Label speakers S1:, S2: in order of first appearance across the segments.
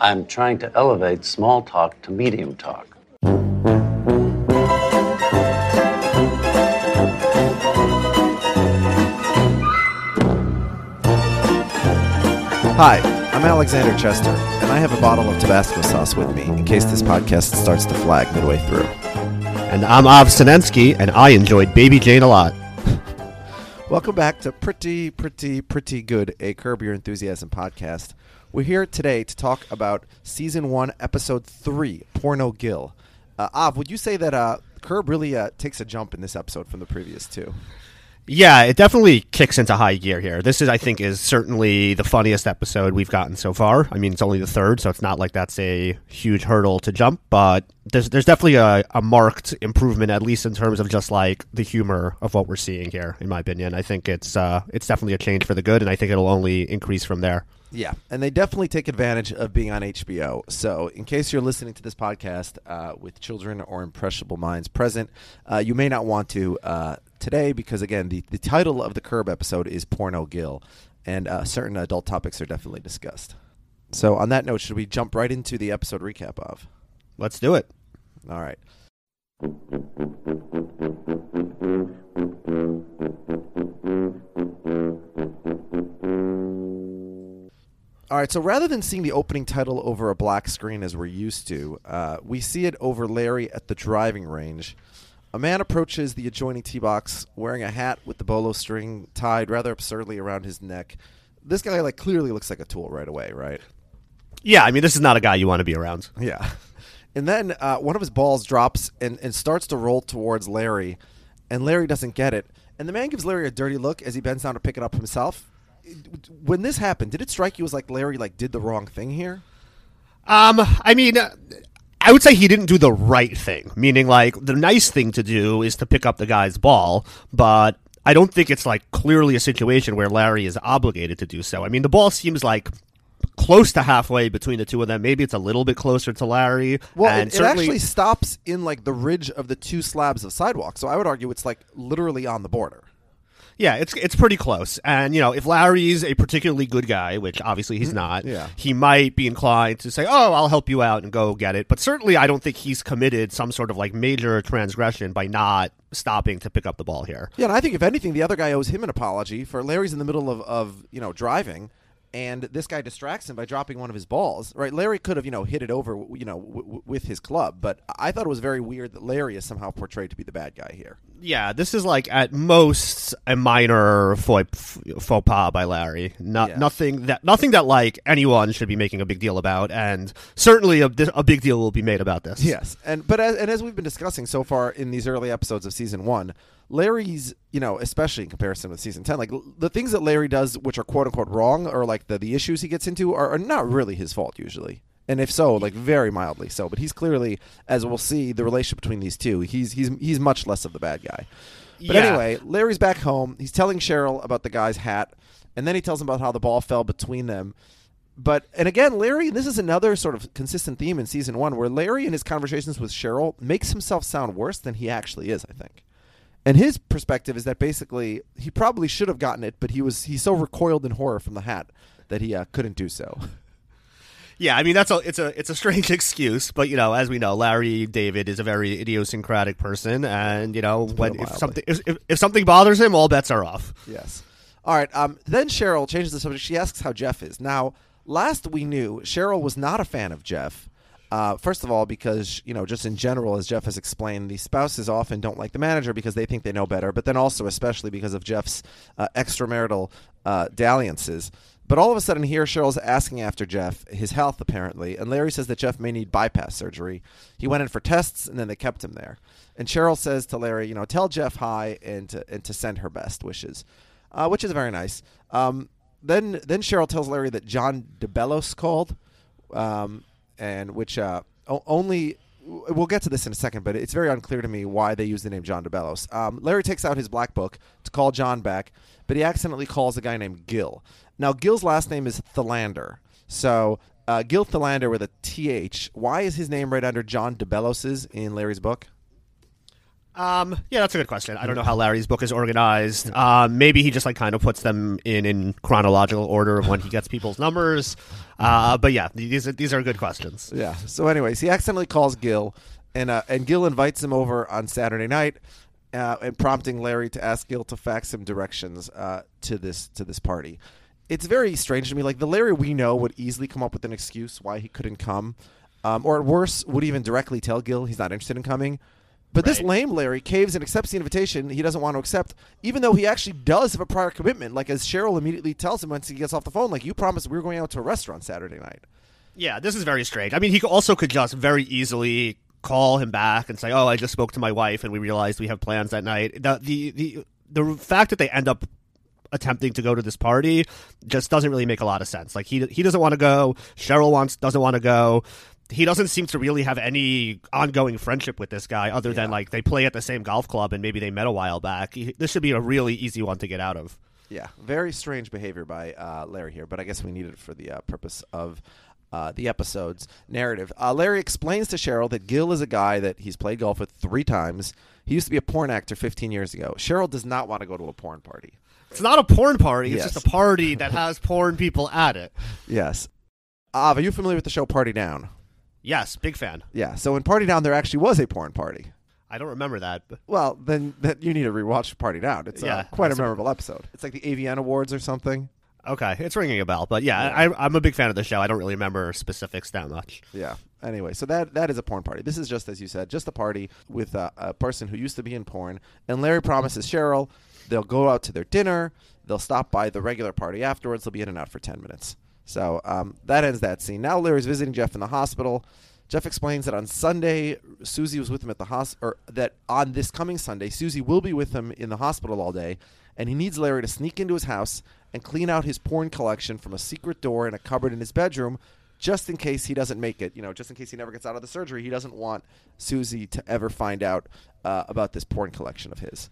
S1: I'm trying to elevate small talk to medium talk.
S2: Hi, I'm Alexander Chester, and I have a bottle of Tabasco sauce with me in case this podcast starts to flag midway through.
S3: And I'm Av Sinensky, and I enjoyed Baby Jane a lot.
S2: Welcome back to Pretty, Pretty, Pretty Good, a Curb Your Enthusiasm podcast. We're here today to talk about Season 1, Episode 3, Porno Gil. Uh, Av, would you say that uh, Curb really uh, takes a jump in this episode from the previous two?
S3: Yeah, it definitely kicks into high gear here. This is, I think, is certainly the funniest episode we've gotten so far. I mean, it's only the third, so it's not like that's a huge hurdle to jump, but there's there's definitely a, a marked improvement, at least in terms of just like the humor of what we're seeing here. In my opinion, I think it's uh, it's definitely a change for the good, and I think it'll only increase from there.
S2: Yeah, and they definitely take advantage of being on HBO. So, in case you're listening to this podcast uh, with children or impressionable minds present, uh, you may not want to uh, today because, again, the, the title of the Curb episode is Porno Gil, and uh, certain adult topics are definitely discussed. So, on that note, should we jump right into the episode recap of?
S3: Let's do it.
S2: All right. All right, so rather than seeing the opening title over a black screen as we're used to, uh, we see it over Larry at the driving range. A man approaches the adjoining tee box wearing a hat with the bolo string tied rather absurdly around his neck. This guy like clearly looks like a tool right away, right?
S3: Yeah, I mean, this is not a guy you want to be around.
S2: Yeah. And then uh, one of his balls drops and, and starts to roll towards Larry, and Larry doesn't get it. And the man gives Larry a dirty look as he bends down to pick it up himself. When this happened, did it strike you as like Larry like did the wrong thing here?
S3: Um, I mean, uh, I would say he didn't do the right thing. Meaning, like the nice thing to do is to pick up the guy's ball, but I don't think it's like clearly a situation where Larry is obligated to do so. I mean, the ball seems like close to halfway between the two of them. Maybe it's a little bit closer to Larry.
S2: Well,
S3: and
S2: it, it actually stops in like the ridge of the two slabs of sidewalk. So I would argue it's like literally on the border.
S3: Yeah, it's it's pretty close. And you know, if Larry's a particularly good guy, which obviously he's not,
S2: Mm-hmm. yeah.
S3: he might be inclined to say, "Oh, I'll help you out and go get it." But certainly, I don't think he's committed some sort of like major transgression by not stopping to pick up the ball here.
S2: Yeah, and I think if anything, the other guy owes him an apology for Larry's in the middle of, of you know driving, and this guy distracts him by dropping one of his balls. Right, Larry could have you know hit it over you know w- w- with his club, but I thought it was very weird that Larry is somehow portrayed to be the bad guy here.
S3: Yeah, this is like at most a minor faux, faux pas by Larry. No,
S2: Yeah.
S3: Nothing that nothing that like anyone should be making a big deal about, and certainly a, a big deal will be made about this.
S2: Yes, and but as, and as we've been discussing so far in these early episodes of season one, Larry's you know especially in comparison with season ten, like the things that Larry does, which are quote unquote wrong, or like the the issues he gets into, are, are not really his fault usually. And if so, like very mildly so. But he's clearly, as we'll see, the relationship between these two, he's he's he's much less of the bad guy. But
S3: Yeah.
S2: anyway, Larry's back home. He's telling Cheryl about the guy's hat, and then he tells him about how the ball fell between them. But and again, Larry, this is another sort of consistent theme in season one, where Larry in his conversations with Cheryl makes himself sound worse than he actually is. I think, and his perspective is that basically he probably should have gotten it, but he was he so recoiled in horror from the hat that he uh, couldn't do so.
S3: Yeah, I mean that's a it's a it's a strange excuse, but you know, as we know, Larry David is a very idiosyncratic person, and you know, when if something if, if, if something bothers him, all bets are off.
S2: Yes. All right. Um, then Cheryl changes the subject. She asks how Jeff is. Now, last we knew, Cheryl was not a fan of Jeff. Uh, first of all, because you know, just in general, as Jeff has explained, the spouses often don't like the manager because they think they know better. But then also, especially because of Jeff's uh, extramarital uh, dalliances. But all of a sudden, here Cheryl's asking after Jeff, his health apparently, and Larry says that Jeff may need bypass surgery. He went in for tests, and then they kept him there. And Cheryl says to Larry, you know, tell Jeff hi and to, and to send her best wishes, uh, which is very nice. Um, then then Cheryl tells Larry that John DeBellis called, um, and which uh, only we'll get to this in a second, but it's very unclear to me why they use the name John DeBellis. Um, Larry takes out his black book to call John back, but he accidentally calls a guy named Gil. Now, Gil's last name is Thelander. So, uh, Gil Thelander with a TH. Why is his name right under John DeBellis's in Larry's book?
S3: Um, yeah, that's a good question. I don't know how Larry's book is organized. Um, maybe he just like kind of puts them in in chronological order of when he gets people's numbers. Uh, but yeah, these are, these are good questions.
S2: Yeah. So, anyways, he accidentally calls Gil, and uh, and Gil invites him over on Saturday night, uh, and prompting Larry to ask Gil to fax him directions uh, to this to this party. It's very strange to me. Like the Larry we know would easily come up with an excuse why he couldn't come, um, or at worst would even directly tell Gil he's not interested in coming. But this lame Larry caves and accepts the invitation he doesn't want to accept, even though he actually does have a prior commitment. Like as Cheryl immediately tells him once he gets off the phone, like you promised we were going out to a restaurant Saturday night.
S3: Yeah, this is very strange. I mean, he also could just very easily call him back and say, "Oh, I just spoke to my wife, and we realized we have plans that night." The the the, the fact that they end up attempting to go to this party just doesn't really make a lot of sense. Like he he doesn't want to go. Cheryl wants doesn't want to go. He doesn't seem to really have any ongoing friendship with this guy, other than like they play at the same golf club and maybe they met a while back. This should be a really easy one to get out of.
S2: Yeah, very strange behavior by uh, Larry here, but I guess we need it for the uh, purpose of uh, the episode's narrative. Uh, Larry explains to Cheryl that Gil is a guy that he's played golf with three times. He used to be a porn actor 15 years ago. Cheryl does not want to go to a porn party.
S3: It's not a porn party. It's
S2: Yes.
S3: just a party that has porn people at it.
S2: Yes. Av, are you familiar with the show Party Down?
S3: Yes, big fan.
S2: Yeah. So in Party Down, there actually was a porn party.
S3: I don't remember that. But
S2: Well, then then you need to rewatch Party Down. It's uh,
S3: Yeah,
S2: quite a memorable episode. It's like the AVN Awards or something.
S3: okay, it's ringing a bell. But yeah, I, I'm a big fan of the show. I don't really remember specifics that much.
S2: Yeah. Anyway, so that that is a porn party. This is just as you said, just a party with uh, a person who used to be in porn. And Larry promises Cheryl they'll go out to their dinner. They'll stop by the regular party afterwards. They'll be in and out for ten minutes. So um, that ends that scene. Now Larry's visiting Jeff in the hospital. Jeff explains that on Sunday Susie was with him at the hospital, or that on this coming Sunday Susie will be with him in the hospital all day, and he needs Larry to sneak into his house and clean out his porn collection from a secret door in a cupboard in his bedroom just in case he doesn't make it, you know, just in case he never gets out of the surgery, he doesn't want Susie to ever find out uh, about this porn collection of his.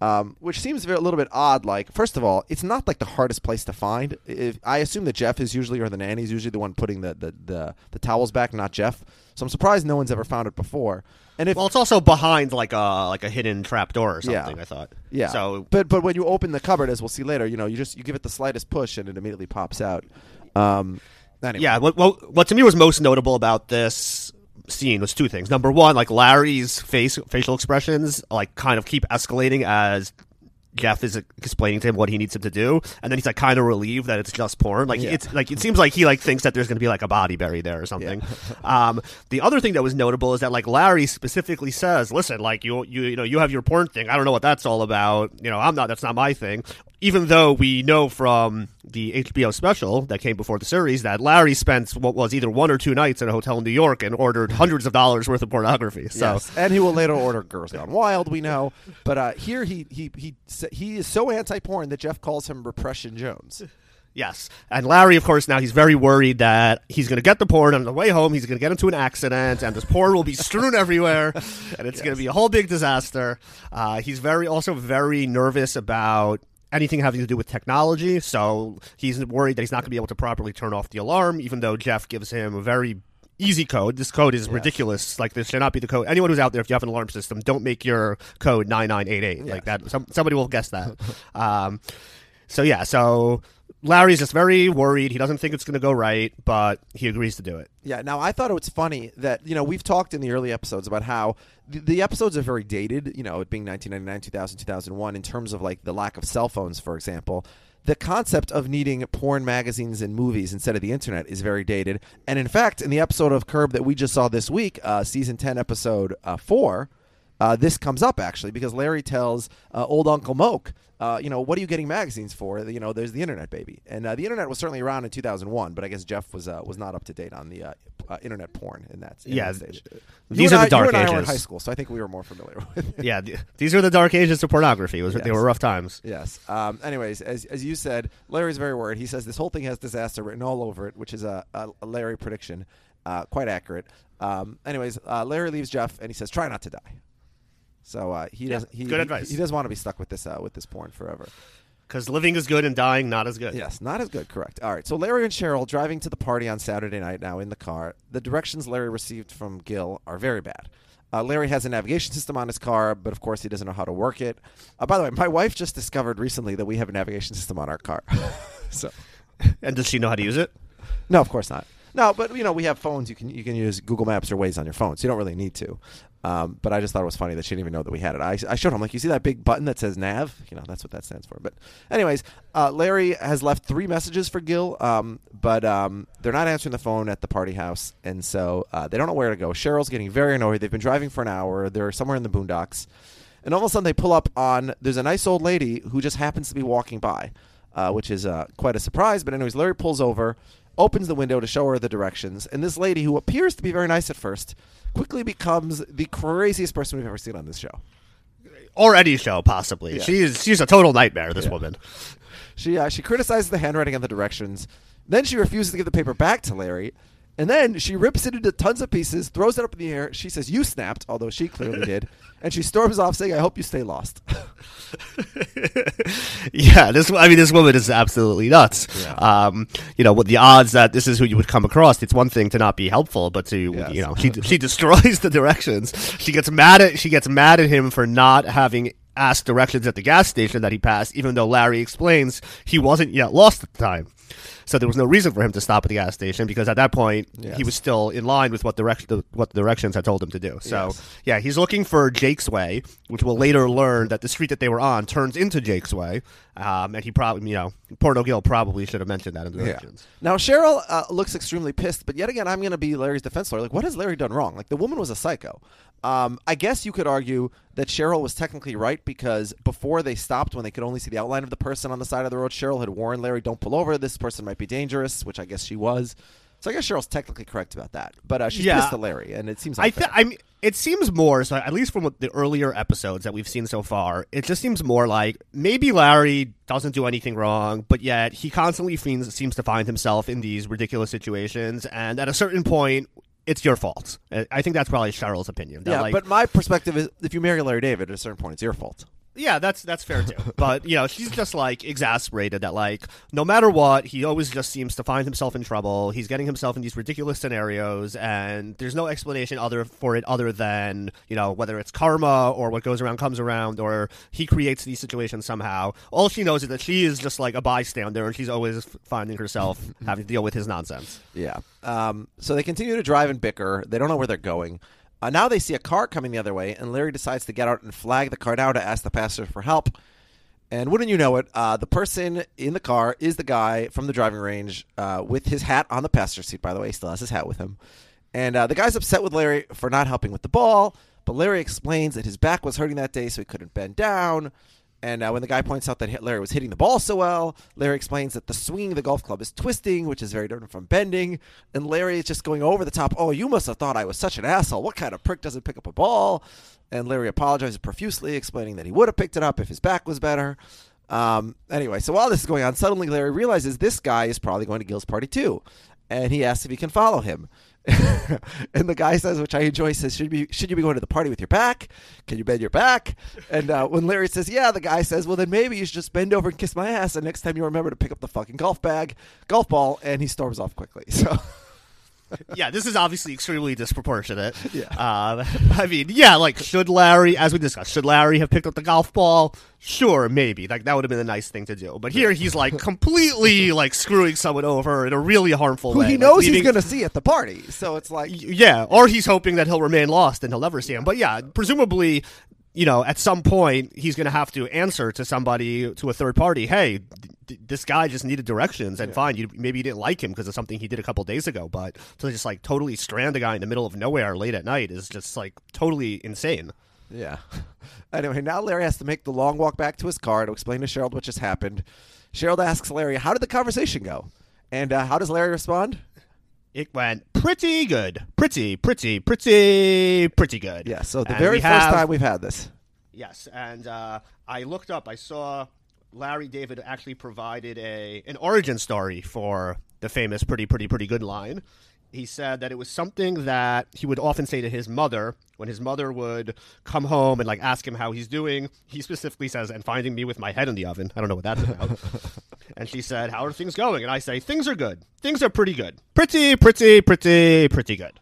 S2: Um, which seems a little bit odd. Like, first of all, it's not like the hardest place to find. If, I assume that Jeff is usually, or the nanny's usually the one putting the, the, the, the towels back, not Jeff. So I'm surprised no one's ever found it before. And if
S3: Well, it's also behind like a like a hidden trap door or
S2: Yeah.
S3: something. I thought.
S2: Yeah.
S3: So
S2: but but when you open the cupboard, as we'll see later, you know, you just you give it the slightest push and it immediately pops out. Um, anyway.
S3: yeah, what, what what to me was most notable about this scene was two things. Number one, like Larry's face facial expressions like kind of keep escalating as Jeff is explaining to him what he needs him to do, and then he's like kind of relieved that it's just porn. Like
S2: Yeah.
S3: it's like it seems like he like thinks that there's going to be like a body buried there or something. um, the other thing that was notable is that like Larry specifically says, "Listen, like you you you know you have your porn thing. I don't know what that's all about. You know, I'm not. That's not my thing." Even though we know from the HBO special that came before the series that Larry spent what was either one or two nights in a hotel in New York and ordered hundreds of dollars worth of pornography. So
S2: Yes, and he will later order Girls Gone Wild. We know, but uh, here he he he he is so anti-porn that Jeff calls him Repression Jones.
S3: Yes. And Larry, of course, now he's very worried that he's going to get the porn on the way home. He's going to get into an accident, and this porn will be strewn everywhere, and it's going to be a whole big disaster. Uh, he's very also very nervous about anything having to do with technology. So he's worried that he's not going to be able to properly turn off the alarm, even though Jeff gives him a very easy code. This code is ridiculous. Like this should not be the code. Anyone who's out there, if you have an alarm system, don't make your code nine nine eight eight like that. Some, somebody will guess that. um, so yeah, so Larry's just very worried. He doesn't think it's going to go right, but he agrees to do it.
S2: Yeah. Now I thought it was funny that you know we've talked in the early episodes about how the, the episodes are very dated. You know, it being 1999, 2000, 2001 in terms of like the lack of cell phones, for example. The concept of needing porn magazines and movies instead of the internet is very dated. And in fact, in the episode of Curb that we just saw this week, uh, season 10, episode uh, 4, uh, this comes up actually because Larry tells uh, old Uncle Moke, uh, you know, what are you getting magazines for? You know, there's the internet, baby, and uh, the internet was certainly around in 2001, but I guess Jeff was uh, was not up to date on the uh, uh, internet porn in that. In
S3: Yeah,
S2: that stage.
S3: these
S2: You
S3: are
S2: and
S3: the
S2: I- you
S3: dark
S2: and I were in high school, so I think we were more familiar with. it.
S3: Yeah, th- these are the dark ages of pornography. It was, They were rough times.
S2: Yes. Um, anyways, as, as you said, Larry's very worried. He says this whole thing has disaster written all over it, which is a, a, a Larry prediction. Uh, quite accurate. Um, anyways, uh, Larry leaves Jeff, and he says, "Try not to die." So uh, he doesn't. He,
S3: good
S2: he-
S3: advice.
S2: He, doesn't want to be stuck with this uh, with this porn forever.
S3: Because living is good and dying not as good.
S2: Yes, not as good. Correct. All right. So Larry and Cheryl driving to the party on Saturday night now in the car. The directions Larry received from Gil are very bad. Uh, Larry has a navigation system on his car, but of course he doesn't know how to work it. Uh, by the way, my wife just discovered recently that we have a navigation system on our car. so,
S3: And does she know how to use it?
S2: no, of course not. No, but you know we have phones. You can you can use Google Maps or Waze on your phone, so you don't really need to. Um, but I just thought it was funny that she didn't even know that we had it. I, I showed him like you see that big button that says Nav. You know that's what that stands for. But anyways, uh, Larry has left three messages for Gil, um, but um, they're not answering the phone at the party house, and so uh, they don't know where to go. Cheryl's getting very annoyed. They've been driving for an hour. They're somewhere in the boondocks, and all of a sudden they pull up on. There's a nice old lady who just happens to be walking by, uh, which is uh, quite a surprise. But anyways, Larry pulls over opens the window to show her the directions, and this lady, who appears to be very nice at first, quickly becomes the craziest person we've ever seen on this show.
S3: Or any show, possibly.
S2: Yeah.
S3: She's she's a total nightmare. This
S2: Yeah.
S3: woman.
S2: She uh, she criticizes the handwriting on the directions, then she refuses to give the paper back to Larry, and then she rips it into tons of pieces, throws it up in the air. She says, "You snapped," although she clearly did, and she storms off saying, "I hope you stay lost."
S3: yeah, this. I mean, this woman is absolutely nuts.
S2: Yeah.
S3: Um, you know, with the odds that this is who you would come across, it's one thing to not be helpful, but to
S2: Yes.
S3: you know, she she destroys the directions. She gets mad at she gets mad at him for not having asked directions at the gas station that he passed, even though Larry explains he wasn't yet lost at the time. So there was no reason for him to stop at the gas station because at that point
S2: Yes.
S3: he was still in line with what direction the, what the directions had told him to do. So
S2: Yes.
S3: yeah, he's looking for Jake's Way, which we'll later learn that the street that they were on turns into Jake's Way, um, and he probably you know Porno Gil probably should have mentioned that in the directions.
S2: Now Cheryl uh, looks extremely pissed, but yet again, I'm going to be Larry's defense lawyer. Like, what has Larry done wrong? Like, the woman was a psycho. Um, I guess you could argue that Cheryl was technically right because before they stopped, when they could only see the outline of the person on the side of the road, Cheryl had warned Larry, "Don't pull over. This person might be dangerous," which I guess she was. So I guess Cheryl's technically correct about that. But uh, she's
S3: Yeah.
S2: pissed at Larry, and it seems
S3: I
S2: unfair.
S3: th- I mean, it seems more so. At least from what the earlier episodes that we've seen so far, it just seems more like maybe Larry doesn't do anything wrong, but yet he constantly seems seems to find himself in these ridiculous situations, and at a certain point, it's your fault. I I think that's probably Cheryl's opinion.
S2: yeah,
S3: like,
S2: but my perspective is, if you marry Larry David, at a certain point, it's your fault.
S3: Yeah, that's that's fair too. but you know, she's just like exasperated that like no matter what, he always just seems to find himself in trouble. He's getting himself in these ridiculous scenarios, and there's no explanation other for it other than you know whether it's karma or what goes around comes around, or he creates these situations somehow. All she knows is that she is just like a bystander, and she's always finding herself having to deal with his nonsense.
S2: Yeah. Um, so they continue to drive and bicker. They don't know where they're going. Uh, now they see a car coming the other way, and Larry decides to get out and flag the car down to ask the passenger for help. And wouldn't you know it, uh, the person in the car is the guy from the driving range uh, with his hat on the passenger seat, by the way. He still has his hat with him. And uh, the guy's upset with Larry for not helping with the ball, but Larry explains that his back was hurting that day, so he couldn't bend down. And uh, when the guy points out that Larry was hitting the ball so well, Larry explains that the swing of the golf club is twisting, which is very different from bending. And Larry is just going over the top. Oh, you must have thought I was such an asshole. What kind of prick doesn't pick up a ball? And Larry apologizes profusely, explaining that he would have picked it up if his back was better. Um, anyway, so while this is going on, suddenly Larry realizes this guy is probably going to Gil's party too, and he asks if he can follow him. and the guy says, which I enjoy, says, "Should be should you be going to the party with your back? Can you bend your back?" And uh, when Larry says, "Yeah," the guy says, "Well, then maybe you should just bend over and kiss my ass, and next time you remember to pick up the fucking golf bag, golf ball." And he storms off quickly. So.
S3: yeah, this is obviously extremely disproportionate.
S2: Yeah.
S3: Uh, I mean, yeah, like should Larry, as we discussed, should Larry have picked up the golf ball? Sure, maybe. Like that would have been a nice thing to do. But here he's like completely like screwing someone over in a really harmful
S2: Who
S3: way.
S2: he
S3: like,
S2: knows he's going to see at the party. So it's like,
S3: yeah, or he's hoping that he'll remain lost and he'll never see him. But yeah, presumably, you know, at some point he's going to have to answer to somebody, to a third party. Hey, this guy just needed directions, and fine, you maybe you didn't like him because of something he did a couple days ago. But to just like totally strand a guy in the middle of nowhere late at night is just like totally insane.
S2: Yeah. Anyway, now Larry has to make the long walk back to his car to explain to Cheryl what just happened. Cheryl asks Larry, "How did the conversation go?" And uh, how does Larry respond?
S3: It went pretty good, pretty, pretty, pretty, pretty good.
S2: Yeah. So the
S3: And
S2: very first
S3: have-
S2: time we've had this.
S3: Yes, and uh, I looked up. I saw Larry David actually provided a an origin story for the famous "pretty, pretty, pretty good" line he said that it was something that he would often say to his mother when his mother would come home and like ask him how he's doing. He specifically says, "And finding me with my head in the oven." I don't know what that's about. and she said, "How are things going?" And I say, "Things are good. Things are pretty good. Pretty, pretty, pretty, pretty good."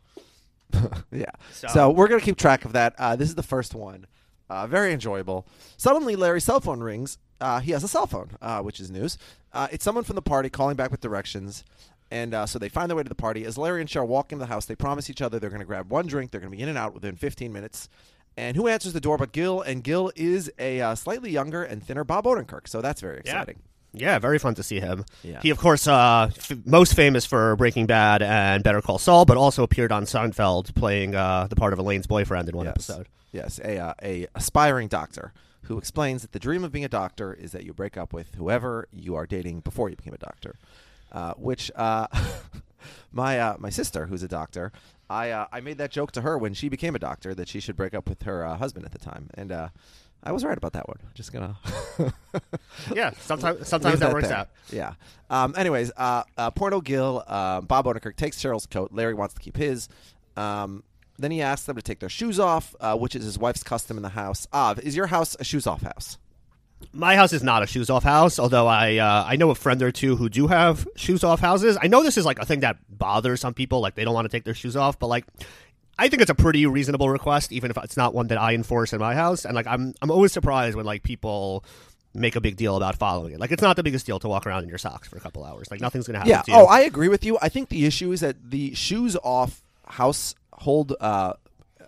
S2: Yeah. So,
S3: So-
S2: we're gonna keep track of that. Uh, this is the first one. Uh, very enjoyable. Suddenly, Larry's cell phone rings. Uh, he has a cell phone, uh, which is news. Uh, it's someone from the party calling back with directions. And uh, so they find their way to the party. As Larry and Cheryl walk into the house, they promise each other they're going to grab one drink. They're going to be in and out within 15 minutes. And who answers the door but Gil? And Gil is a uh, slightly younger and thinner Bob Odenkirk. So that's very exciting.
S3: Yeah, very fun to see him.
S2: Yeah.
S3: He, of course, uh, f- most famous for Breaking Bad and Better Call Saul, but also appeared on Seinfeld playing uh, the part of Elaine's boyfriend in one
S2: Yes.
S3: episode.
S2: Yes, a uh, a aspiring doctor who explains that the dream of being a doctor is that you break up with whoever you are dating before you became a doctor. Uh, which uh, my uh, my sister, who's a doctor, I uh, I made that joke to her when she became a doctor that she should break up with her uh, husband at the time, and uh, I was right about that one. Just gonna.
S3: Yeah, sometimes sometimes
S2: Leave
S3: that, works
S2: there.
S3: out.
S2: Yeah. Um, anyways, uh, uh, Porno Gil, uh, Bob Odenkirk takes Cheryl's coat. Larry wants to keep his. Um, then he asks them to take their shoes off, uh, which is his wife's custom in the house. Av, is your house a shoes off house?
S3: My house is not a shoes off house, although I uh, I know a friend or two who do have shoes off houses. I know this is like a thing that bothers some people, like they don't want to take their shoes off, but like I think it's a pretty reasonable request, even if it's not one that I enforce in my house. And like I'm I'm always surprised when like people make a big deal about following it. Like it's not the biggest deal to walk around in your socks for a couple hours. Like nothing's gonna happen
S2: Yeah.
S3: to you.
S2: Oh, I agree with you. I think the issue is that the shoes off household, uh,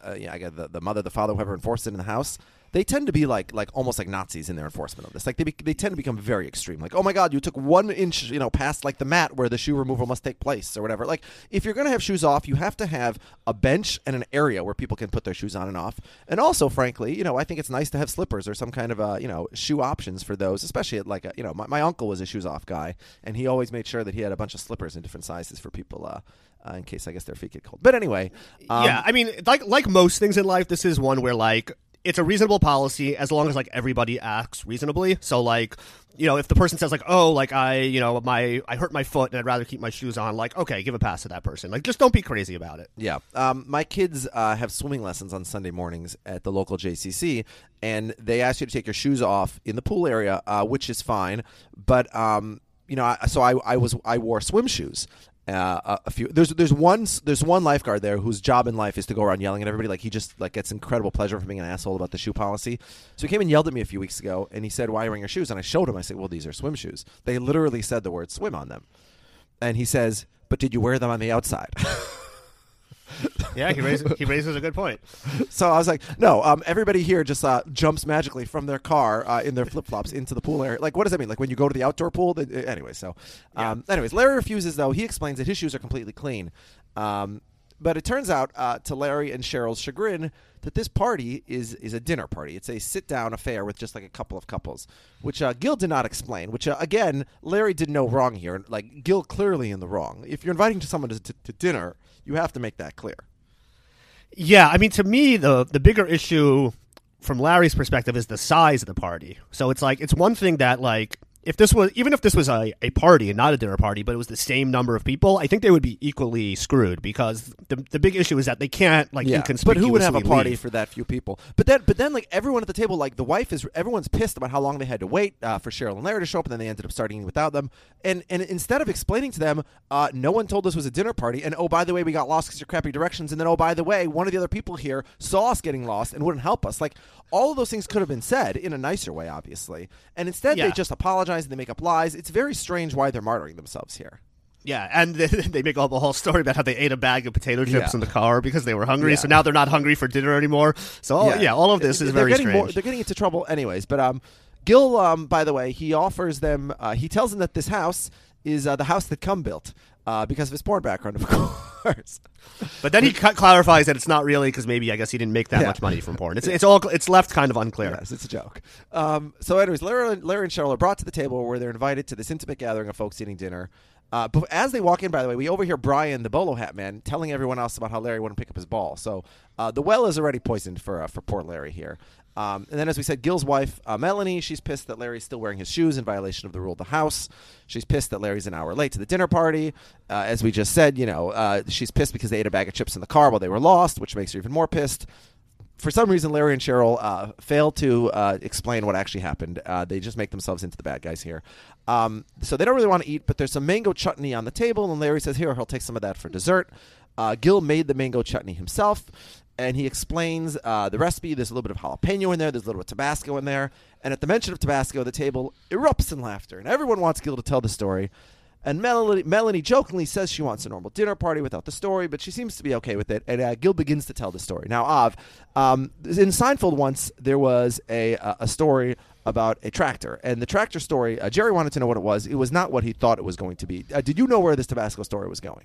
S2: uh, yeah, I guess the, the mother, the father, whoever enforced it in the house, they tend to be like like almost like Nazis in their enforcement of this. Like they be, they tend to become very extreme. Like, oh my God, you took one inch, you know, past like the mat where the shoe removal must take place or whatever. Like, if you're gonna have shoes off, you have to have a bench and an area where people can put their shoes on and off. And also, frankly, you know, I think it's nice to have slippers or some kind of uh, you know shoe options for those, especially at like a, you know, my, my uncle was a shoes off guy, and he always made sure that he had a bunch of slippers in different sizes for people. Uh, uh, in case I guess their feet get cold. But anyway, um,
S3: yeah, I mean, like like most things in life, this is one where like it's a reasonable policy as long as like everybody acts reasonably. So like, you know, if the person says like, "Oh, like I, you know, my I hurt my foot and I'd rather keep my shoes on," like, okay, give a pass to that person. Like, just don't be crazy about it.
S2: Yeah. Um, my kids uh, have swimming lessons on Sunday mornings at the local JCC, and they ask you to take your shoes off in the pool area, uh, which is fine. But um, you know, so I, I was I wore swim shoes. Uh, a, few there's there's one there's one lifeguard there whose job in life is to go around yelling at everybody like he just like gets incredible pleasure from being an asshole about the shoe policy. So he came and yelled at me a few weeks ago, and he said, "Why are you wearing your shoes?" And I showed him. I said, "Well, these are swim shoes. They literally said the word swim on them." And he says, "But did you wear them on the outside?"
S3: Yeah, he raises he raises a good point.
S2: So I was like, no, um, everybody here just uh, jumps magically from their car uh, in their flip flops into the pool area. Like, what does that mean? Like when you go to the outdoor pool? They, anyway, so, um, anyways, Larry refuses though. He explains that his shoes are completely clean. Um, but it turns out, uh, to Larry and Cheryl's chagrin, that this party is is a dinner party. It's a sit down affair with just like a couple of couples, which uh, Gil did not explain. Which uh, again, Larry did no wrong here. Like Gil clearly in the wrong. If you're inviting someone to, to, to dinner, you have to make that clear.
S3: Yeah, I mean, to me, the the bigger issue from Larry's perspective is the size of the party. So it's like it's one thing that like if this was even if this was a, a party and not a dinner party, but it was the same number of people, I think they would be equally screwed because the the big issue is that they can't like
S2: but
S3: inconspicuously
S2: who would have a party
S3: leave.
S2: for that few people? But then, but then, like everyone at the table, like the wife is, everyone's pissed about how long they had to wait uh, for Cheryl and Larry to show up, and then they ended up starting without them. And and instead of explaining to them, uh, no one told us it was a dinner party, and oh by the way, we got lost because your crappy directions, and then oh by the way, one of the other people here saw us getting lost and wouldn't help us. Like all of those things could have been said in a nicer way, obviously, and instead
S3: Yeah.
S2: they just apologize and they make up lies. It's very strange why they're martyring themselves here.
S3: Yeah, and they, they make up a whole story about how they ate a bag of potato chips
S2: Yeah.
S3: in the car because they were hungry.
S2: Yeah.
S3: So now they're not hungry for dinner anymore. So all, yeah. all of this is
S2: they're
S3: very
S2: getting
S3: strange.
S2: More, they're getting into trouble anyways. But um, Gil, um, by the way, he offers them. Uh, he tells them that this house is uh, the house that Cum built uh, because of his porn background, of course.
S3: But then he clarifies that it's not really because maybe I guess he didn't make that
S2: Yeah.
S3: much money from porn. It's it's all it's left kind of unclear.
S2: yes, it's a joke. Um, so, anyways, Larry, Larry and Cheryl are brought to the table where they're invited to this intimate gathering of folks eating dinner. Uh, but as they walk in, by the way, we overhear Brian, the bolo hat man, telling everyone else about how Larry wouldn't pick up his ball. So uh, the well is already poisoned for uh, for poor Larry here. Um, and then, as we said, Gil's wife, uh, Melanie, she's pissed that Larry's still wearing his shoes in violation of the rule of the house. She's pissed that Larry's an hour late to the dinner party. Uh, as we just said, you know, uh, she's pissed because they ate a bag of chips in the car while they were lost, which makes her even more pissed. For some reason, Larry and Cheryl uh, fail to uh, explain what actually happened. Uh, they just make themselves into the bad guys here. Um, so they don't really want to eat, but there's some mango chutney on the table, and Larry says, Here, he'll take some of that for dessert. Uh, Gil made the mango chutney himself and he explains uh, the recipe. There's a little bit of jalapeno in there. There's a little bit of Tabasco in there. And at the mention of Tabasco, the table erupts in laughter, and everyone wants Gil to tell the story. And Melanie, Melanie jokingly says she wants a normal dinner party without the story, but she seems to be okay with it. And uh, Gil begins to tell the story. Now, Av, um, in Seinfeld once there was a a story about a tractor, and the tractor story. Uh, Jerry wanted to know what it was. It was not what he thought it was going to be. Uh, did you know where this Tabasco story was going?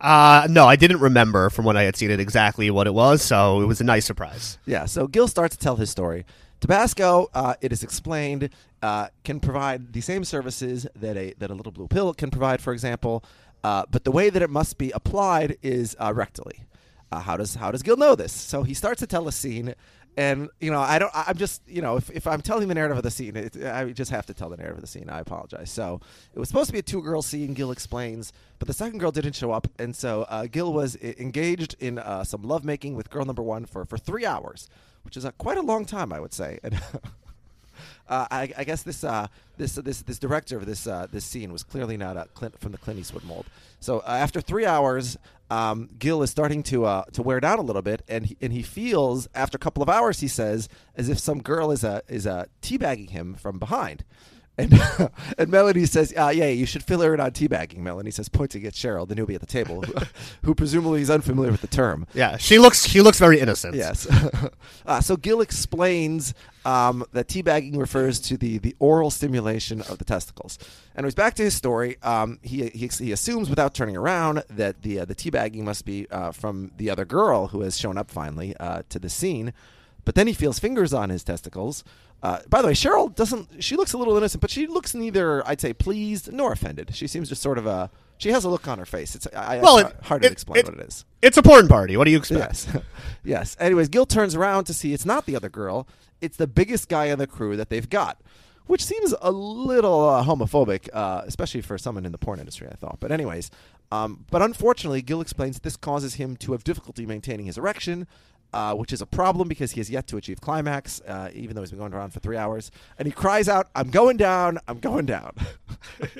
S3: Uh, no, I didn't remember from when I had seen it exactly what it was, so it was a nice surprise.
S2: Yeah, so Gil starts to tell his story. Tabasco, uh, it is explained, uh, can provide the same services that a that a little blue pill can provide, for example, uh, but the way that it must be applied is uh, rectally. Uh, how does how does Gil know this? So he starts to tell a scene and you know i don't i'm just you know if, if i'm telling the narrative of the scene it, i just have to tell the narrative of the scene i apologize so it was supposed to be a two girl scene gil explains but the second girl didn't show up and so uh, gil was engaged in some lovemaking with girl number one for, for three hours which is a, quite a long time i would say and uh, I, I, guess this uh, this this this director of this uh, this scene was clearly not Clint, from the Clint Eastwood mold. So uh, after three hours, um, Gil is starting to uh, to wear down a little bit, and he, and he feels after a couple of hours, he says, as if some girl is a is a teabagging him from behind. And, and Melanie says, uh, yeah, you should fill her in on teabagging. Melanie says, pointing at Cheryl, the newbie at the table, who, who presumably is unfamiliar with the term.
S3: Yeah, she looks she looks very innocent.
S2: Yes. uh, so Gil explains um, that teabagging refers to the, the oral stimulation of the testicles. And he's back to his story. Um, he, he, he, assumes, without turning around, that the uh, the teabagging must be uh, from the other girl who has shown up finally uh, to the scene. But then he feels fingers on his testicles. Uh, by the way, Cheryl doesn't. She looks a little innocent, but she looks neither, I'd say, pleased nor offended. She seems just sort of a. She has a look on her face. It's I,
S3: well,
S2: it's hard to explain
S3: it,
S2: what it is.
S3: It's a porn party. What do you expect?
S2: Yes, yes. Anyways, Gil turns around to see it's not the other girl. It's the biggest guy in the crew that they've got, which seems a little uh, homophobic, uh, especially for someone in the porn industry. I thought, but anyways, um, but unfortunately, Gil explains this causes him to have difficulty maintaining his erection uh, which is a problem because he has yet to achieve climax, uh, even though he's been going around for three hours. And he cries out, I'm going down, I'm going down.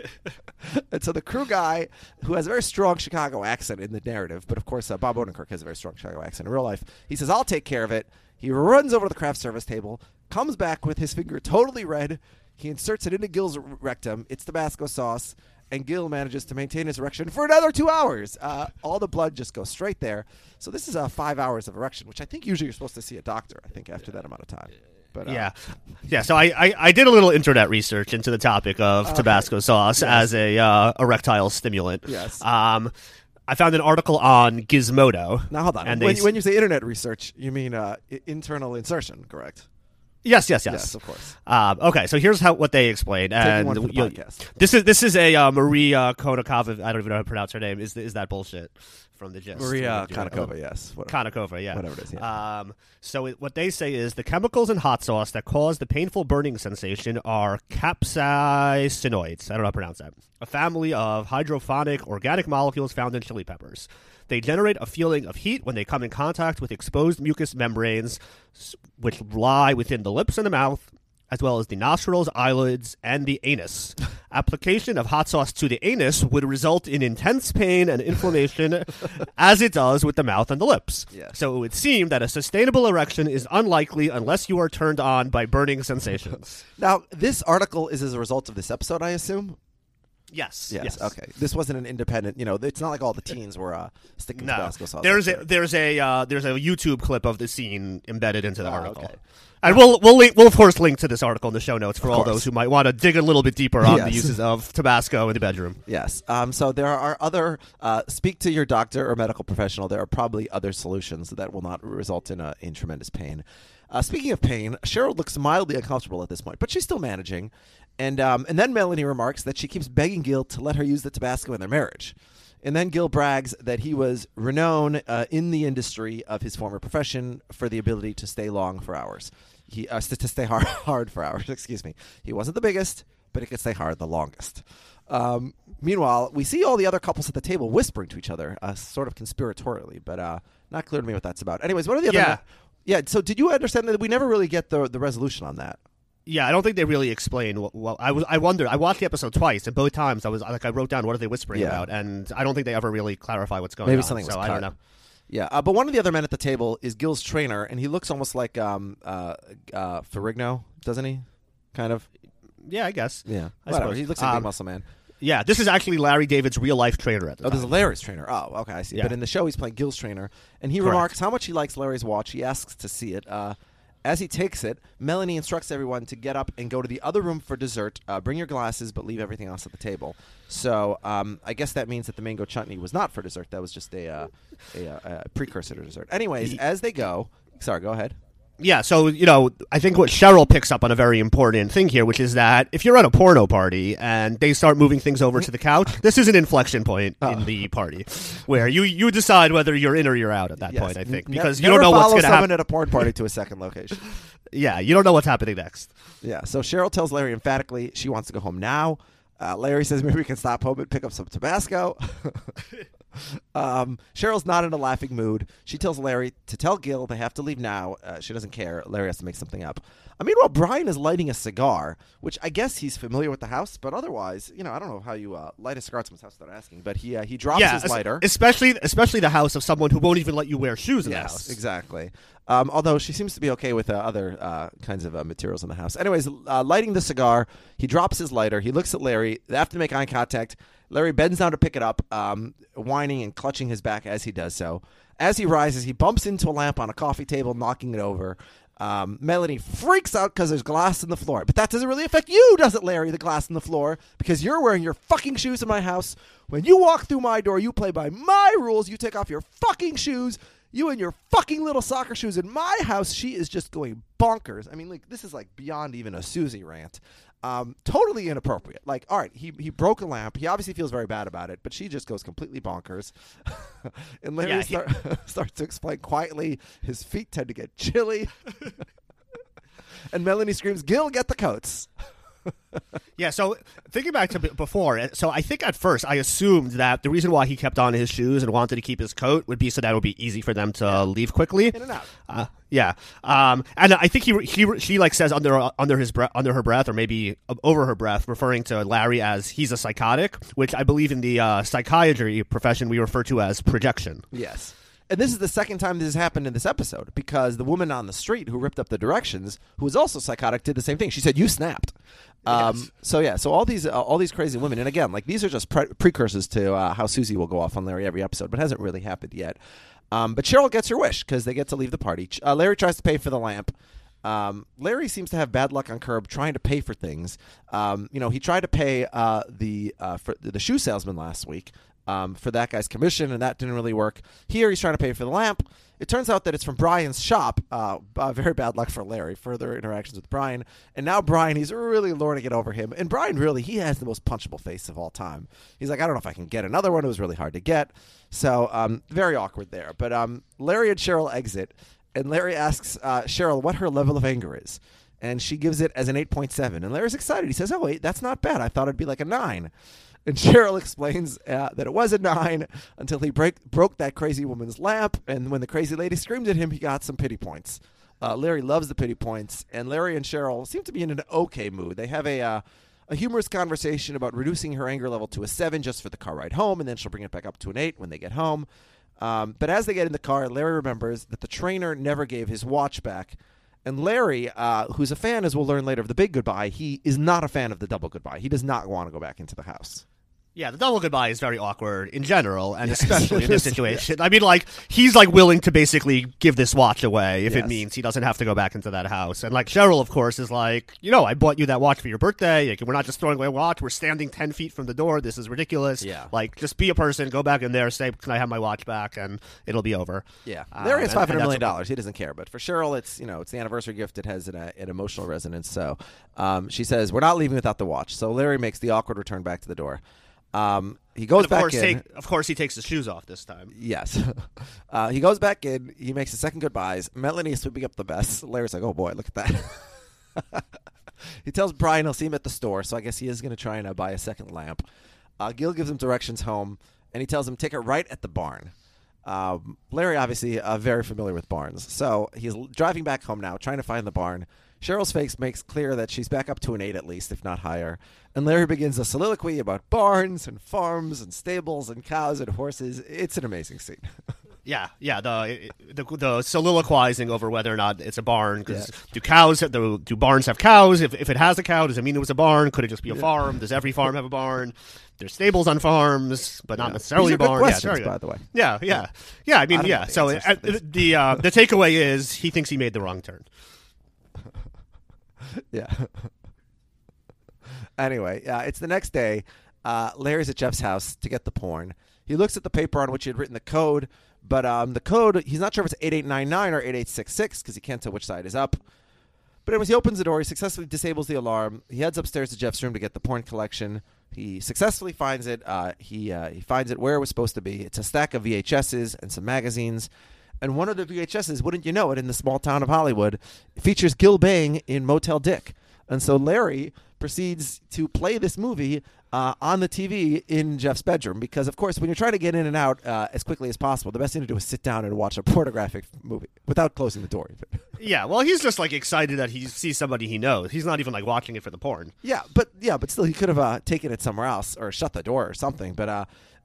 S2: and so the crew guy, who has a very strong Chicago accent in the narrative, but of course, uh, Bob Odenkirk has a very strong Chicago accent in real life, he says, I'll take care of it. He runs over to the craft service table, comes back with his finger totally red. He inserts it into Gil's rectum. It's Tabasco sauce and Gil manages to maintain his erection for another two hours. Uh, all the blood just goes straight there. So this is uh, five hours of erection, which I think usually you're supposed to see a doctor. I think after that amount of time. But, uh,
S3: yeah, yeah. So I, I, I, did a little internet research into the topic of okay. Tabasco sauce yes. as a uh, erectile stimulant.
S2: Yes.
S3: Um, I found an article on Gizmodo.
S2: Now hold on. And when, when you say internet research, you mean uh, internal insertion, correct?
S3: Yes, yes, yes.
S2: Yes, of course.
S3: Um, okay, so here's how what they explained, and
S2: the
S3: this is this is a uh, Maria Konnikova. I don't even know how to pronounce her name. Is is that bullshit from the gist?
S2: Maria Konnikova, yes.
S3: Whatever. Konnikova, yeah.
S2: Whatever it is. Yeah.
S3: Um, so it, what they say is the chemicals in hot sauce that cause the painful burning sensation are capsaicinoids. I don't know how to pronounce that. A family of hydrophobic organic molecules found in chili peppers. They generate a feeling of heat when they come in contact with exposed mucous membranes, which lie within the lips and the mouth, as well as the nostrils, eyelids, and the anus. Application of hot sauce to the anus would result in intense pain and inflammation, as it does with the mouth and the lips. So it would seem that a sustainable erection is unlikely unless you are turned on by burning sensations.
S2: now, this article is as a result of this episode, I assume.
S3: Yes,
S2: yes.
S3: Yes.
S2: Okay. This wasn't an independent. You know, it's not like all the teens were uh, sticking
S3: No,
S2: Tabasco sauce.
S3: there's a
S2: there.
S3: there's a uh, there's a YouTube clip of the scene embedded into the
S2: Ah,
S3: article.
S2: okay.
S3: And we'll we'll link, we'll of course link to this article in the show notes for
S2: Of
S3: all
S2: course.
S3: those who might want to dig a little bit deeper on the uses of Tabasco in the bedroom.
S2: Yes. Um, so there are other. Uh, speak to your doctor or medical professional. There are probably other solutions that will not result in uh, in tremendous pain. Uh, speaking of pain, Cheryl looks mildly uncomfortable at this point, but she's still managing. And um, and then Melanie remarks that she keeps begging Gil to let her use the Tabasco in their marriage. And then Gil brags that he was renowned uh, in the industry of his former profession for the ability to stay long for hours. He uh, to stay hard hard for hours. Excuse me. He wasn't the biggest, but he could stay hard the longest. Um, meanwhile, we see all the other couples at the table whispering to each other, uh, sort of conspiratorially, but uh, not clear to me what that's about. Anyways, what are the other?
S3: Yeah.
S2: yeah. So, did you understand that we never really get the the resolution on that?
S3: Yeah, I don't think they really explain. What, well, I was, I wondered. I watched the episode twice, and both times I was like, I wrote down what are they whispering
S2: Yeah.
S3: about, and I don't think they ever really clarify what's going
S2: Maybe
S3: on.
S2: something was
S3: so I don't know.
S2: Yeah, uh, but one of the other men at the table is Gil's trainer, and he looks almost like um, uh, uh, Ferrigno, doesn't he? Kind of.
S3: Yeah, I guess.
S2: Yeah,
S3: I
S2: whatever.
S3: suppose.
S2: He looks like a
S3: Um,
S2: muscle man.
S3: Yeah, this is actually Larry David's real life trainer at the
S2: Oh, this
S3: time.
S2: is Larry's trainer. Oh, okay, I see.
S3: Yeah.
S2: But in the show, he's playing Gil's trainer, and he
S3: Correct.
S2: remarks how much he likes Larry's watch. He asks to see it. Uh, as he takes it, Melanie instructs everyone to get up and go to the other room for dessert. Uh, bring your glasses, but leave everything else at the table. So um, I guess that means that the mango chutney was not for dessert. That was just a, uh, a, uh, a precursor to dessert. Anyways, as they go, sorry, go ahead.
S3: Yeah, so you know, I think what Cheryl picks up on a very important thing here, which is that if you're at a porno party and they start moving things over to the couch, this is an inflection point
S2: Oh.
S3: in the party where you you decide whether you're in or you're out at that
S2: Yes.
S3: point. I think because you don't know what's going to happen.
S2: at a porn party to a second location.
S3: yeah, you don't know what's happening next.
S2: Yeah. So Cheryl tells Larry emphatically she wants to go home now. Uh, Larry says maybe we can stop home and pick up some Tabasco. um, Cheryl's not in a laughing mood. She tells Larry to tell Gil they have to leave now. Uh, she doesn't care. Larry has to make something up. Uh, meanwhile, Brian is lighting a cigar, which I guess he's familiar with the house, but otherwise, you know, I don't know how you uh, light a cigar at someone's house without asking. But he uh, he drops
S3: yeah,
S2: his lighter.
S3: especially especially the house of someone who won't even let you wear shoes in the
S2: Yes,
S3: house.
S2: exactly. Um, although she seems to be okay with uh, other uh, kinds of uh, materials in the house. Anyways, uh, lighting the cigar, he drops his lighter. He looks at Larry. They have to make eye contact. Larry bends down to pick it up, um, whining and clutching his back as he does so. As he rises, he bumps into a lamp on a coffee table, knocking it over. Um, Melanie freaks out because there's glass in the floor. But that doesn't really affect you, does it, Larry, the glass in the floor? Because you're wearing your fucking shoes in my house. When you walk through my door, you play by my rules. You take off your fucking shoes. You and your fucking little soccer shoes in my house. She is just going bonkers. I mean, like, this is like beyond even a Susie rant. Um, totally inappropriate. Like, all right, he, he broke a lamp. He obviously feels very bad about it, but she just goes completely bonkers. and Larry
S3: Yeah, he-
S2: starts to explain quietly his feet tend to get chilly. and Melanie screams, Gil, get the coats.
S3: Yeah, so thinking back to before, uh, so I think at first I assumed that the reason why he kept on his shoes and wanted to keep his coat would be so that it would be easy for them to leave quickly.
S2: In and out.
S3: Uh, yeah, um, and I think he he she like says under under his breath under her breath or maybe over her breath, referring to Larry as he's a psychotic, which I believe in the uh, psychiatry profession we refer to as projection.
S2: Yes. And this is the second time this has happened in this episode because the woman on the street who ripped up the directions, who was also psychotic, did the same thing. She said, "You snapped." Um,
S3: Yes.
S2: So yeah, so all these uh, all these crazy women, and again, like these are just pre- precursors to uh, how Susie will go off on Larry every episode, but hasn't really happened yet. Um, but Cheryl gets her wish because they get to leave the party. Uh, Larry tries to pay for the lamp. Um, Larry seems to have bad luck on Curb trying to pay for things. Um, you know, he tried to pay uh, the uh, the shoe salesman last week um, for that guy's commission, and that didn't really work. Here, he's trying to pay for the lamp. It turns out that it's from Brian's shop. Uh, uh, very bad luck for Larry. Further interactions with Brian, and now Brian, he's really lording it over him. And Brian, really, he has the most punchable face of all time. He's like, I don't know if I can get another one. It was really hard to get, so um, very awkward there. But um, Larry and Cheryl exit, and Larry asks uh, Cheryl what her level of anger is. And she gives it as an 8.7. And Larry's excited. He says, Oh, wait, that's not bad. I thought it'd be like a 9. And Cheryl explains uh, that it was a 9 until he break, broke that crazy woman's lamp. And when the crazy lady screamed at him, he got some pity points. Uh, Larry loves the pity points. And Larry and Cheryl seem to be in an okay mood. They have a. Uh, a humorous conversation about reducing her anger level to a seven just for the car ride home, and then she'll bring it back up to an eight when they get home. Um, but as they get in the car, Larry remembers that the trainer never gave his watch back. And Larry, uh, who's a fan, as we'll learn later, of the big goodbye, he is not a fan of the double goodbye. He does not want to go back into the house.
S3: Yeah, the double goodbye is very awkward in general, and especially in this situation. I mean, like he's like willing to basically give this watch away if
S2: Yes.
S3: it means he doesn't have to go back into that house. And like Cheryl, of course, is like, you know, I bought you that watch for your birthday. Like, we're not just throwing away a watch. We're standing ten feet from the door. This is ridiculous.
S2: Yeah.
S3: like just be a person, go back in there, say, "Can I have my watch back?" and it'll be over.
S2: Yeah,
S3: Um,
S2: Larry has five hundred million dollars. He doesn't care, but for Cheryl, it's you know it's the anniversary gift. It has an, uh, an emotional resonance. So um, she says we're not leaving without the watch. So Larry makes the awkward return back to the door. Um, he goes
S3: of
S2: back
S3: course,
S2: in.
S3: take, of course, he takes his shoes off this time.
S2: Yes. uh, he goes back in. He makes his second goodbyes. Melanie is sweeping up the mess. Larry's like, oh boy, look at that. he tells Brian he'll see him at the store, so I guess he is going to try and uh, buy a second lamp. Uh, Gil gives him directions home, and he tells him take it right at the barn. Um, Larry, obviously, uh, very familiar with barns. So he's driving back home now, trying to find the barn. Cheryl's face makes clear that she's back up to an eight at least, if not higher. And Larry begins a soliloquy about barns and farms and stables and cows and horses. It's an amazing scene.
S3: Yeah, yeah. The the, the soliloquizing over whether or not it's a barn. 'cause
S2: Yeah.
S3: do cows do, do barns have cows? If if it has a cow, does it mean it was a barn? Could it just be a farm? Does every farm have a barn? There's stables on farms, but not
S2: Yeah.
S3: necessarily
S2: These are good
S3: barn.
S2: questions,
S3: yeah,
S2: by the way.
S3: Yeah, yeah, yeah. I mean,
S2: I
S3: yeah. So uh, the uh, the takeaway is he thinks he made the wrong turn.
S2: yeah. anyway, uh, it's the next day. Uh, Larry's at Jeff's house to get the porn. He looks at the paper on which he had written the code, but um, the code, he's not sure if it's 8899 or 8866 because he can't tell which side is up. But anyways, he opens the door. He successfully disables the alarm. He heads upstairs to Jeff's room to get the porn collection. He successfully finds it. Uh, he uh, he finds it where it was supposed to be. It's a stack of VHSs and some magazines. And one of the VHSs, wouldn't you know it, in the small town of Hollywood, features Gil Bang in Motel Dick. And so Larry proceeds to play this movie uh, on the TV in Jeff's bedroom because, of course, when you're trying to get in and out uh, as quickly as possible, the best thing to do is sit down and watch a pornographic movie without closing the door. even.
S3: Yeah, well, he's just like excited that he sees somebody he knows. He's not even like watching it for the porn.
S2: Yeah, but yeah, but still, he could have uh, taken it somewhere else or shut the door or something. But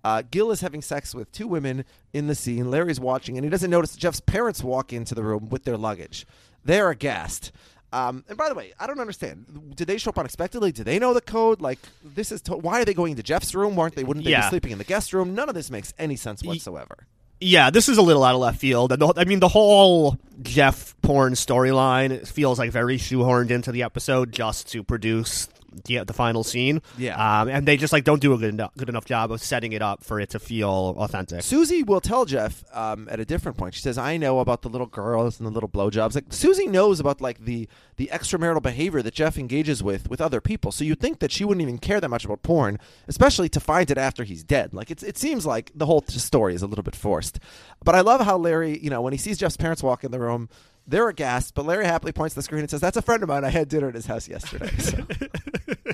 S2: uh, Gil is having sex with two women in the scene. Larry's watching, and he doesn't notice Jeff's parents walk into the room with their luggage. They're aghast. Um, and by the way, I don't understand. Did they show up unexpectedly? Do they know the code? Like this is to- why are they going into Jeff's room? Weren't they? Wouldn't they be sleeping in the guest room? None of this makes any sense whatsoever.
S3: Yeah, this is a little out of left field. And the, I mean, the whole Jeff porn storyline feels like very shoehorned into the episode just to produce the, the final scene.
S2: Yeah.
S3: um, and they just like don't do a good enough, good enough job of setting it up for it to feel authentic.
S2: Susie will tell Jeff um, at a different point. She says, "I know about the little girls and the little blowjobs." Like Susie knows about like the the extramarital behavior that Jeff engages with with other people. So you'd think that she wouldn't even care that much about porn, especially to find it after he's dead. Like it's it seems like the whole story is a little bit forced. But I love how Larry, you know, when he sees Jeff's parents walk in the room. They're aghast, but Larry happily points to the screen and says, "That's a friend of mine. I had dinner at his house yesterday." So,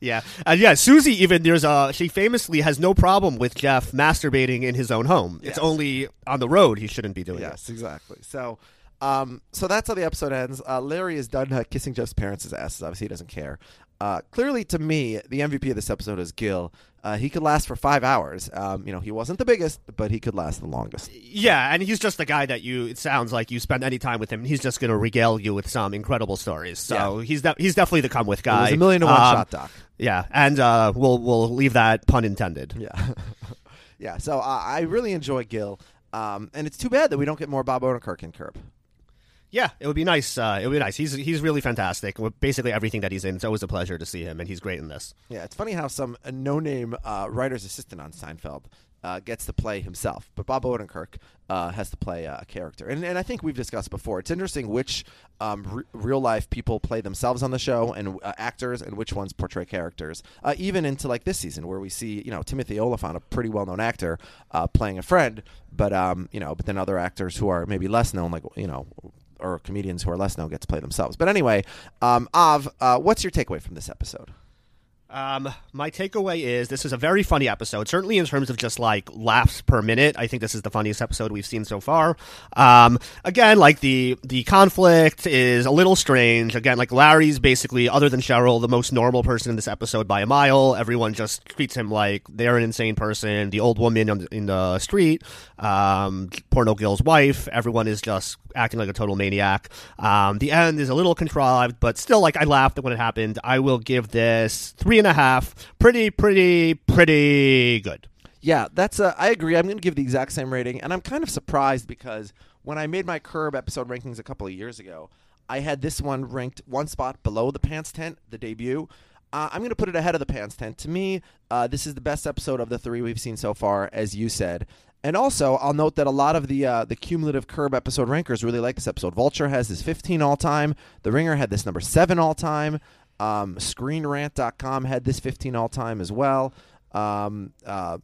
S3: Yeah, and yeah, Susie even there's a she famously has no problem with Jeff masturbating in his own home. It's only on the road he shouldn't be doing.
S2: Yes, exactly. So, um, so that's how the episode ends. Uh, Larry is done uh, kissing Jeff's parents' asses. Obviously, he doesn't care. Uh, clearly, to me, the MVP of this episode is Gil. Uh, he could last for five hours. Um, you know, he wasn't the biggest, but he could last the longest.
S3: Yeah, and he's just the guy that you. It sounds like you spend any time with him, he's just going to regale you with some incredible stories. So
S2: Yeah.
S3: he's de- he's definitely the come with guy.
S2: A million to one
S3: Um,
S2: shot, Doc.
S3: Yeah, and uh, we'll we'll leave that pun intended.
S2: Yeah, yeah. So uh, I really enjoy Gil, um, and it's too bad that we don't get more Bob Odenkirk in Curb.
S3: Yeah, it would be nice. Uh, it would be nice. He's he's really fantastic. With basically everything that he's in, it's always a pleasure to see him, and he's great in this.
S2: Yeah, it's funny how some no-name uh, writer's assistant on Seinfeld uh, gets to play himself, but Bob Odenkirk uh, has to play a character. And, and I think we've discussed before. It's interesting which um, re- real-life people play themselves on the show, and uh, actors, and which ones portray characters. Uh, even into like this season, where we see you know Timothy Olyphant, a pretty well-known actor, uh, playing a friend, but um, you know, but then other actors who are maybe less known, like you know. Or comedians who are less known get to play themselves. But anyway, um, Av, uh, what's your takeaway from this episode?
S3: Um, my takeaway is this is a very funny episode. Certainly in terms of just like laughs per minute, I think this is the funniest episode we've seen so far. Um, again, like the the conflict is a little strange. Again, like Larry's basically, other than Cheryl, the most normal person in this episode by a mile. Everyone just treats him like they're an insane person. The old woman the, in the street, um, Porno Gil's wife. Everyone is just acting like a total maniac. Um, the end is a little contrived, but still, like I laughed when it happened. I will give this three and a half. Pretty, pretty, pretty good.
S2: Yeah, that's. I agree. I'm going to give the exact same rating, and I'm kind of surprised because when I made my Curb episode rankings a couple of years ago, I had this one ranked one spot below the Pants Tent, the debut. Uh, I'm going to put it ahead of the Pants Tent. To me, uh, this is the best episode of the three we've seen so far, as you said. And also, I'll note that a lot of the uh, the cumulative Curb episode rankers really like this episode. Vulture has this 15 all time. The Ringer had this number seven all time. Um, ScreenRant.com had this 15 all time as well. Um, uh,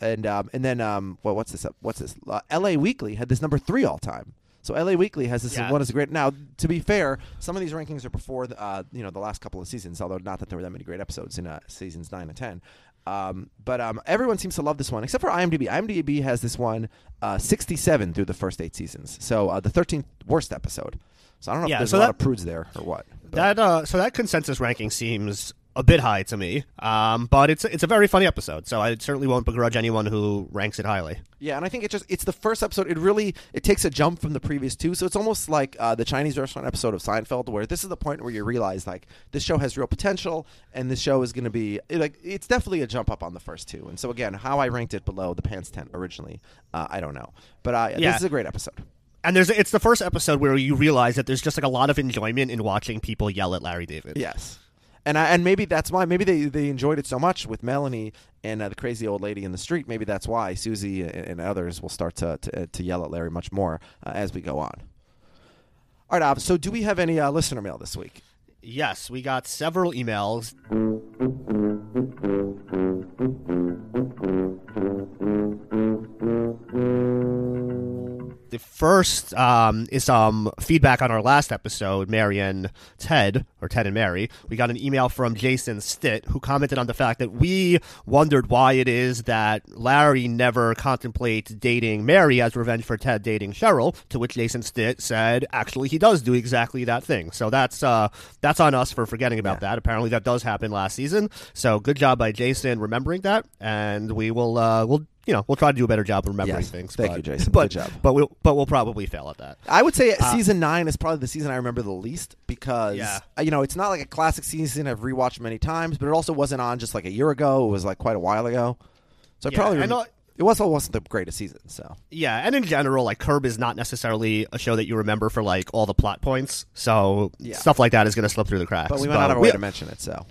S2: and um, and then um, well, what's this? What's this? Uh, L.A. Weekly had this number three all time. So LA Weekly has this
S3: Yeah.
S2: one is great. Now, to be fair, some of these rankings are before the, uh, you know the last couple of seasons. Although not that there were that many great episodes in uh, seasons nine and ten. Um, but um, everyone seems to love this one except for IMDb. IMDb has this one uh, 67 through the first eight seasons. So uh, the 13th worst episode. So I don't know
S3: Yeah,
S2: if there's
S3: so
S2: a lot
S3: that-
S2: of prudes there or what. but-
S3: That uh, so that consensus ranking seems a bit high to me. Um, but it's it's a very funny episode, so I certainly won't begrudge anyone who ranks it highly.
S2: Yeah, and I think it just it's the first episode. It really it takes a jump from the previous two, so it's almost like uh, the Chinese restaurant episode of Seinfeld, where this is the point where you realize like this show has real potential, and this show is going to be like it's definitely a jump up on the first two. And so again, how I ranked it below the Pants Tent originally, uh, I don't know, but uh,
S3: Yeah.
S2: this is a great episode.
S3: And there's it's the first episode where you realize that there's just like a lot of enjoyment in watching people yell at Larry David.
S2: Yes. And I, and maybe that's why maybe they, they enjoyed it so much with Melanie and uh, the crazy old lady in the street. Maybe that's why Susie and, and others will start to, to to yell at Larry much more uh, as we go on. All right, Av, so do we have any uh, listener mail this week?
S3: Yes, we got several emails. The first um, is some feedback on our last episode, Mary and Ted, or Ted and Mary. We got an email from Jason Stitt who commented on the fact that we wondered why it is that Larry never contemplates dating Mary as revenge for Ted dating Cheryl. To which Jason Stitt said, actually, he does do exactly that thing. So that's uh, that's on us for forgetting about that. Apparently, that does happen last season. So good job by Jason remembering that, and we will uh, we'll you know we'll try to do a better job remembering
S2: Yes.
S3: things.
S2: Thank
S3: but,
S2: you, Jason.
S3: But,
S2: Good job.
S3: But we'll but we'll probably fail at that.
S2: I would say season nine is probably the season I remember the least because
S3: Yeah.
S2: uh, you know it's not like a classic season I've rewatched many times, but it also wasn't on just like a year ago. It was like quite a while ago, so I probably
S3: uh,
S2: it also wasn't the greatest season. So
S3: Yeah, and in general, like Curb is not necessarily a show that you remember for like all the plot points. So
S2: Yeah.
S3: stuff like that is going to slip through the cracks.
S2: but we went out of our way
S3: we-
S2: to mention it. So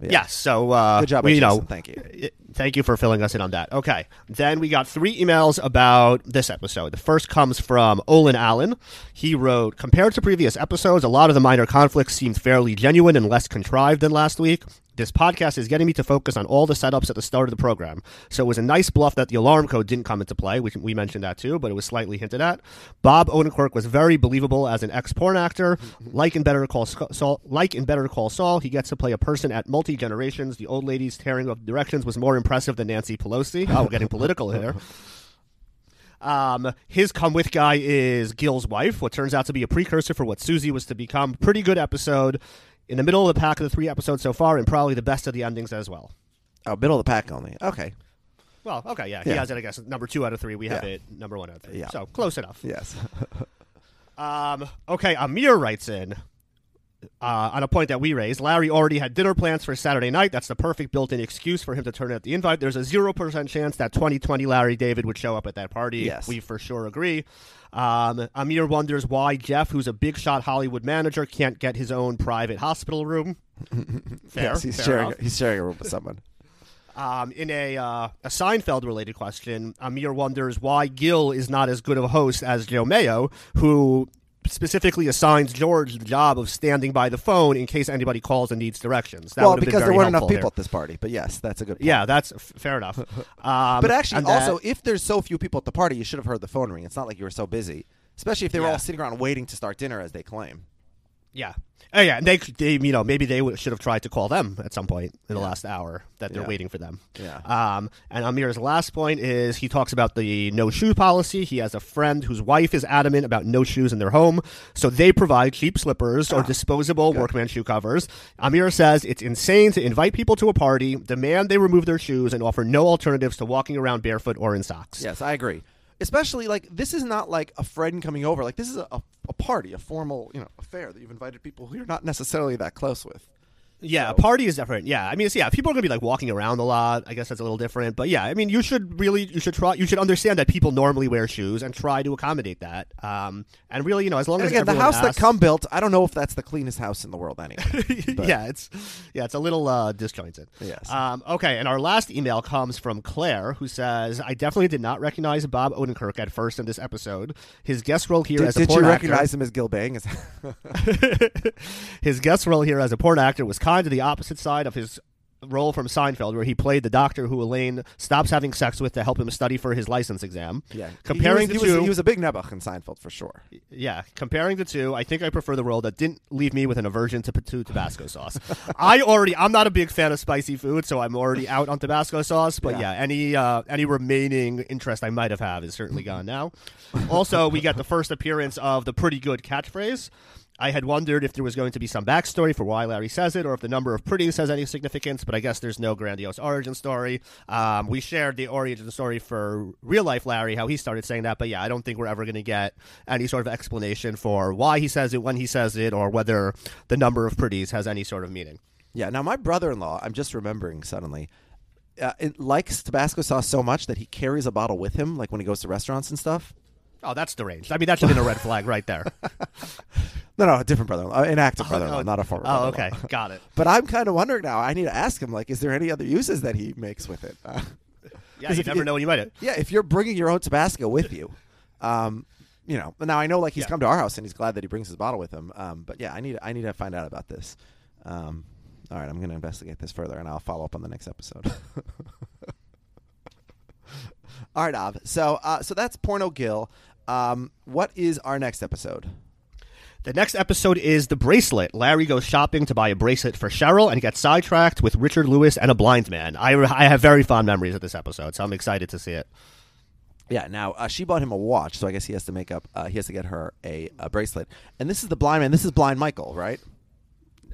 S2: yeah.
S3: Yes. So uh,
S2: Good job,
S3: we, you
S2: Jason.
S3: know,
S2: Thank you.
S3: Thank you for filling us in on that. Okay. Then we got three emails about this episode. The first comes from Olin Allen. He wrote, compared to previous episodes, a lot of the minor conflicts seemed fairly genuine and less contrived than last week. This podcast is getting me to focus on all the setups at the start of the program. So it was a nice bluff that the alarm code didn't come into play. We, we mentioned that too, but it was slightly hinted at. Bob Odenkirk was very believable as an ex-porn actor. Like in Better Call Saul, like in Better Call Saul, he gets to play a person at multi generations. The old lady's tearing of directions was more impressive than Nancy Pelosi. Oh, we're getting political here. Um, his come with guy is Gil's wife, what turns out to be a precursor for what Susie was to become. Pretty good episode. In the middle of the pack of the three episodes so far, and probably the best of the endings as well.
S2: oh, middle of the pack only. Okay,
S3: Well, okay, yeah, he
S2: Yeah.
S3: has it, I guess, number two out of three. We have
S2: Yeah.
S3: it number one out of three.
S2: Yeah.
S3: So close enough.
S2: yes.
S3: Um, okay, Amir writes in uh, on a point that we raised. Larry already had dinner plans for Saturday night. That's the perfect built-in excuse for him to turn out the invite. There's a zero percent chance that 2020 Larry David would show up at that party.
S2: Yes.
S3: we for sure agree. Um, Amir wonders why Jeff, who's a big shot Hollywood manager, can't get his own private hospital room. Fair,
S2: yes, he's sharing.
S3: enough.
S2: He's sharing a room with someone.
S3: Um, in a uh, a Seinfeld related question, Amir wonders why Gil is not as good of a host as Joe Mayo, who specifically assigns George the job of standing by the phone in case anybody calls and needs directions. That
S2: well,
S3: would have been
S2: because there weren't enough people at this party. But yes, that's a good. Point.
S3: Yeah, that's f- fair enough. Um,
S2: But actually,
S3: and that-
S2: also, if there's so few people at the party, you should have heard the phone ring. It's not like you were so busy, especially if they were
S3: Yeah.
S2: all sitting around waiting to start dinner, as they claim.
S3: Yeah, oh, yeah, they, they, you know, maybe they should have tried to call them at some point in the last hour that they're
S2: Yeah.
S3: waiting for them.
S2: Yeah.
S3: Um, and Amir's last point is he talks about the no shoe policy. He has a friend whose wife is adamant about no shoes in their home, so they provide cheap slippers or disposable workman shoe covers. Amir says it's insane to invite people to a party, demand they remove their shoes, and offer no alternatives to walking around barefoot or in socks.
S2: Yes, I agree. Especially like this is not like a friend coming over. Like this is a, a, a party, a formal you know affair that you've invited people who you're not necessarily that close with.
S3: Yeah,
S2: So-
S3: a party is different. Yeah, I mean, it's, yeah, people are gonna be like walking around a lot. I guess that's a little different. But yeah, I mean, you should really, you should try, you should understand that people normally wear shoes and try to accommodate that. Um, and really, you know, as long
S2: And
S3: as
S2: again, the house that
S3: asks-
S2: come built, I don't know if that's the cleanest house in the world anyway. But-
S3: yeah, it's yeah, it's a little uh, disjointed.
S2: Yes.
S3: Um, okay, and our last email comes from Claire, who says, "I definitely did not recognize Bob Odenkirk at first in this episode. His guest role here
S2: Did,
S3: as a
S2: did
S3: porn
S2: you
S3: actor,
S2: recognize him as Gil Bang?
S3: His guest role here as a porn actor was kind of the opposite side of his." Role from Seinfeld, where he played the doctor who Elaine stops having sex with to help him study for his license exam.
S2: yeah,
S3: comparing
S2: he was,
S3: the
S2: he
S3: two,
S2: was, he was a big Nebuch in Seinfeld for sure.
S3: Yeah, comparing the two, I think I prefer the role that didn't leave me with an aversion to, to Tabasco sauce. I already, I'm not a big fan of spicy food, so I'm already out on Tabasco sauce. But
S2: Yeah.
S3: yeah, any uh, any remaining interest I might have had is certainly gone now. also, we get the first appearance of the pretty good catchphrase. I had wondered if there was going to be some backstory for why Larry says it, or if the number of pretties has any significance. But I guess there's no grandiose origin story. Um, we shared the origin story for real life Larry, how he started saying that. But yeah, I don't think we're ever going to get any sort of explanation for why he says it, when he says it, or whether the number of pretties has any sort of meaning.
S2: Yeah. Now, my brother-in-law, I'm just remembering suddenly, uh, likes Tabasco sauce so much that he carries a bottle with him, like when he goes to restaurants and stuff.
S3: Oh, that's deranged. I mean, that should have been a red flag right there.
S2: No, no, a different brother-in-law, an active brother-in-law,
S3: oh,
S2: not a former.
S3: Oh, okay, got it.
S2: But I'm kind of wondering now. I need to ask him, like, is there any other uses that he makes with it? Uh,
S3: Yeah, you
S2: if
S3: never
S2: it-
S3: know when you might.
S2: yeah, if you're bringing your own Tabasco with you, um, you know. Now I know, like, he's
S3: Yeah.
S2: come to our house and he's glad that he brings his bottle with him. Um, but yeah, I need I need to find out about this. Um, all right, I'm going to investigate this further, and I'll follow up on the next episode. All right, Av. So uh, so that's Porno Gil. Um, what is our next episode?
S3: The next episode is The Bracelet. Larry goes shopping to buy a bracelet for Cheryl and gets sidetracked with Richard Lewis and a blind man. I, I have very fond memories of this episode, so I'm excited to see it.
S2: Yeah. Now uh, she bought him a watch, so I guess he has to make up. Uh, he has to get her a, a bracelet. And this is the blind man. This is Blind Michael, right?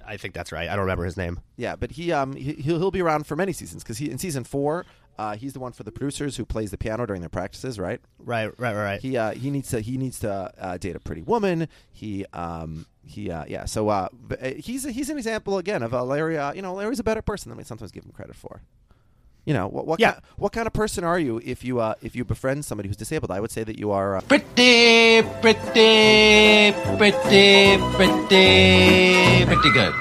S3: I think that's right. I don't remember his name.
S2: Yeah, but he um he, he'll he'll be around for many seasons because he in season four uh, he's the one for the producers who plays the piano during their practices, right?
S3: Right, right, right, right.
S2: He uh, he needs to he needs to uh, date a pretty woman. He um he uh, yeah so uh uh, he's he's an example again of a Larry. Uh, you know, Larry's a better person than we sometimes give him credit for. You know what? What,
S3: Yeah.
S2: ki- what kind of person are you if you uh, if you befriend somebody who's disabled? I would say that you are. Uh,
S4: Pretty, pretty, pretty, pretty, pretty good.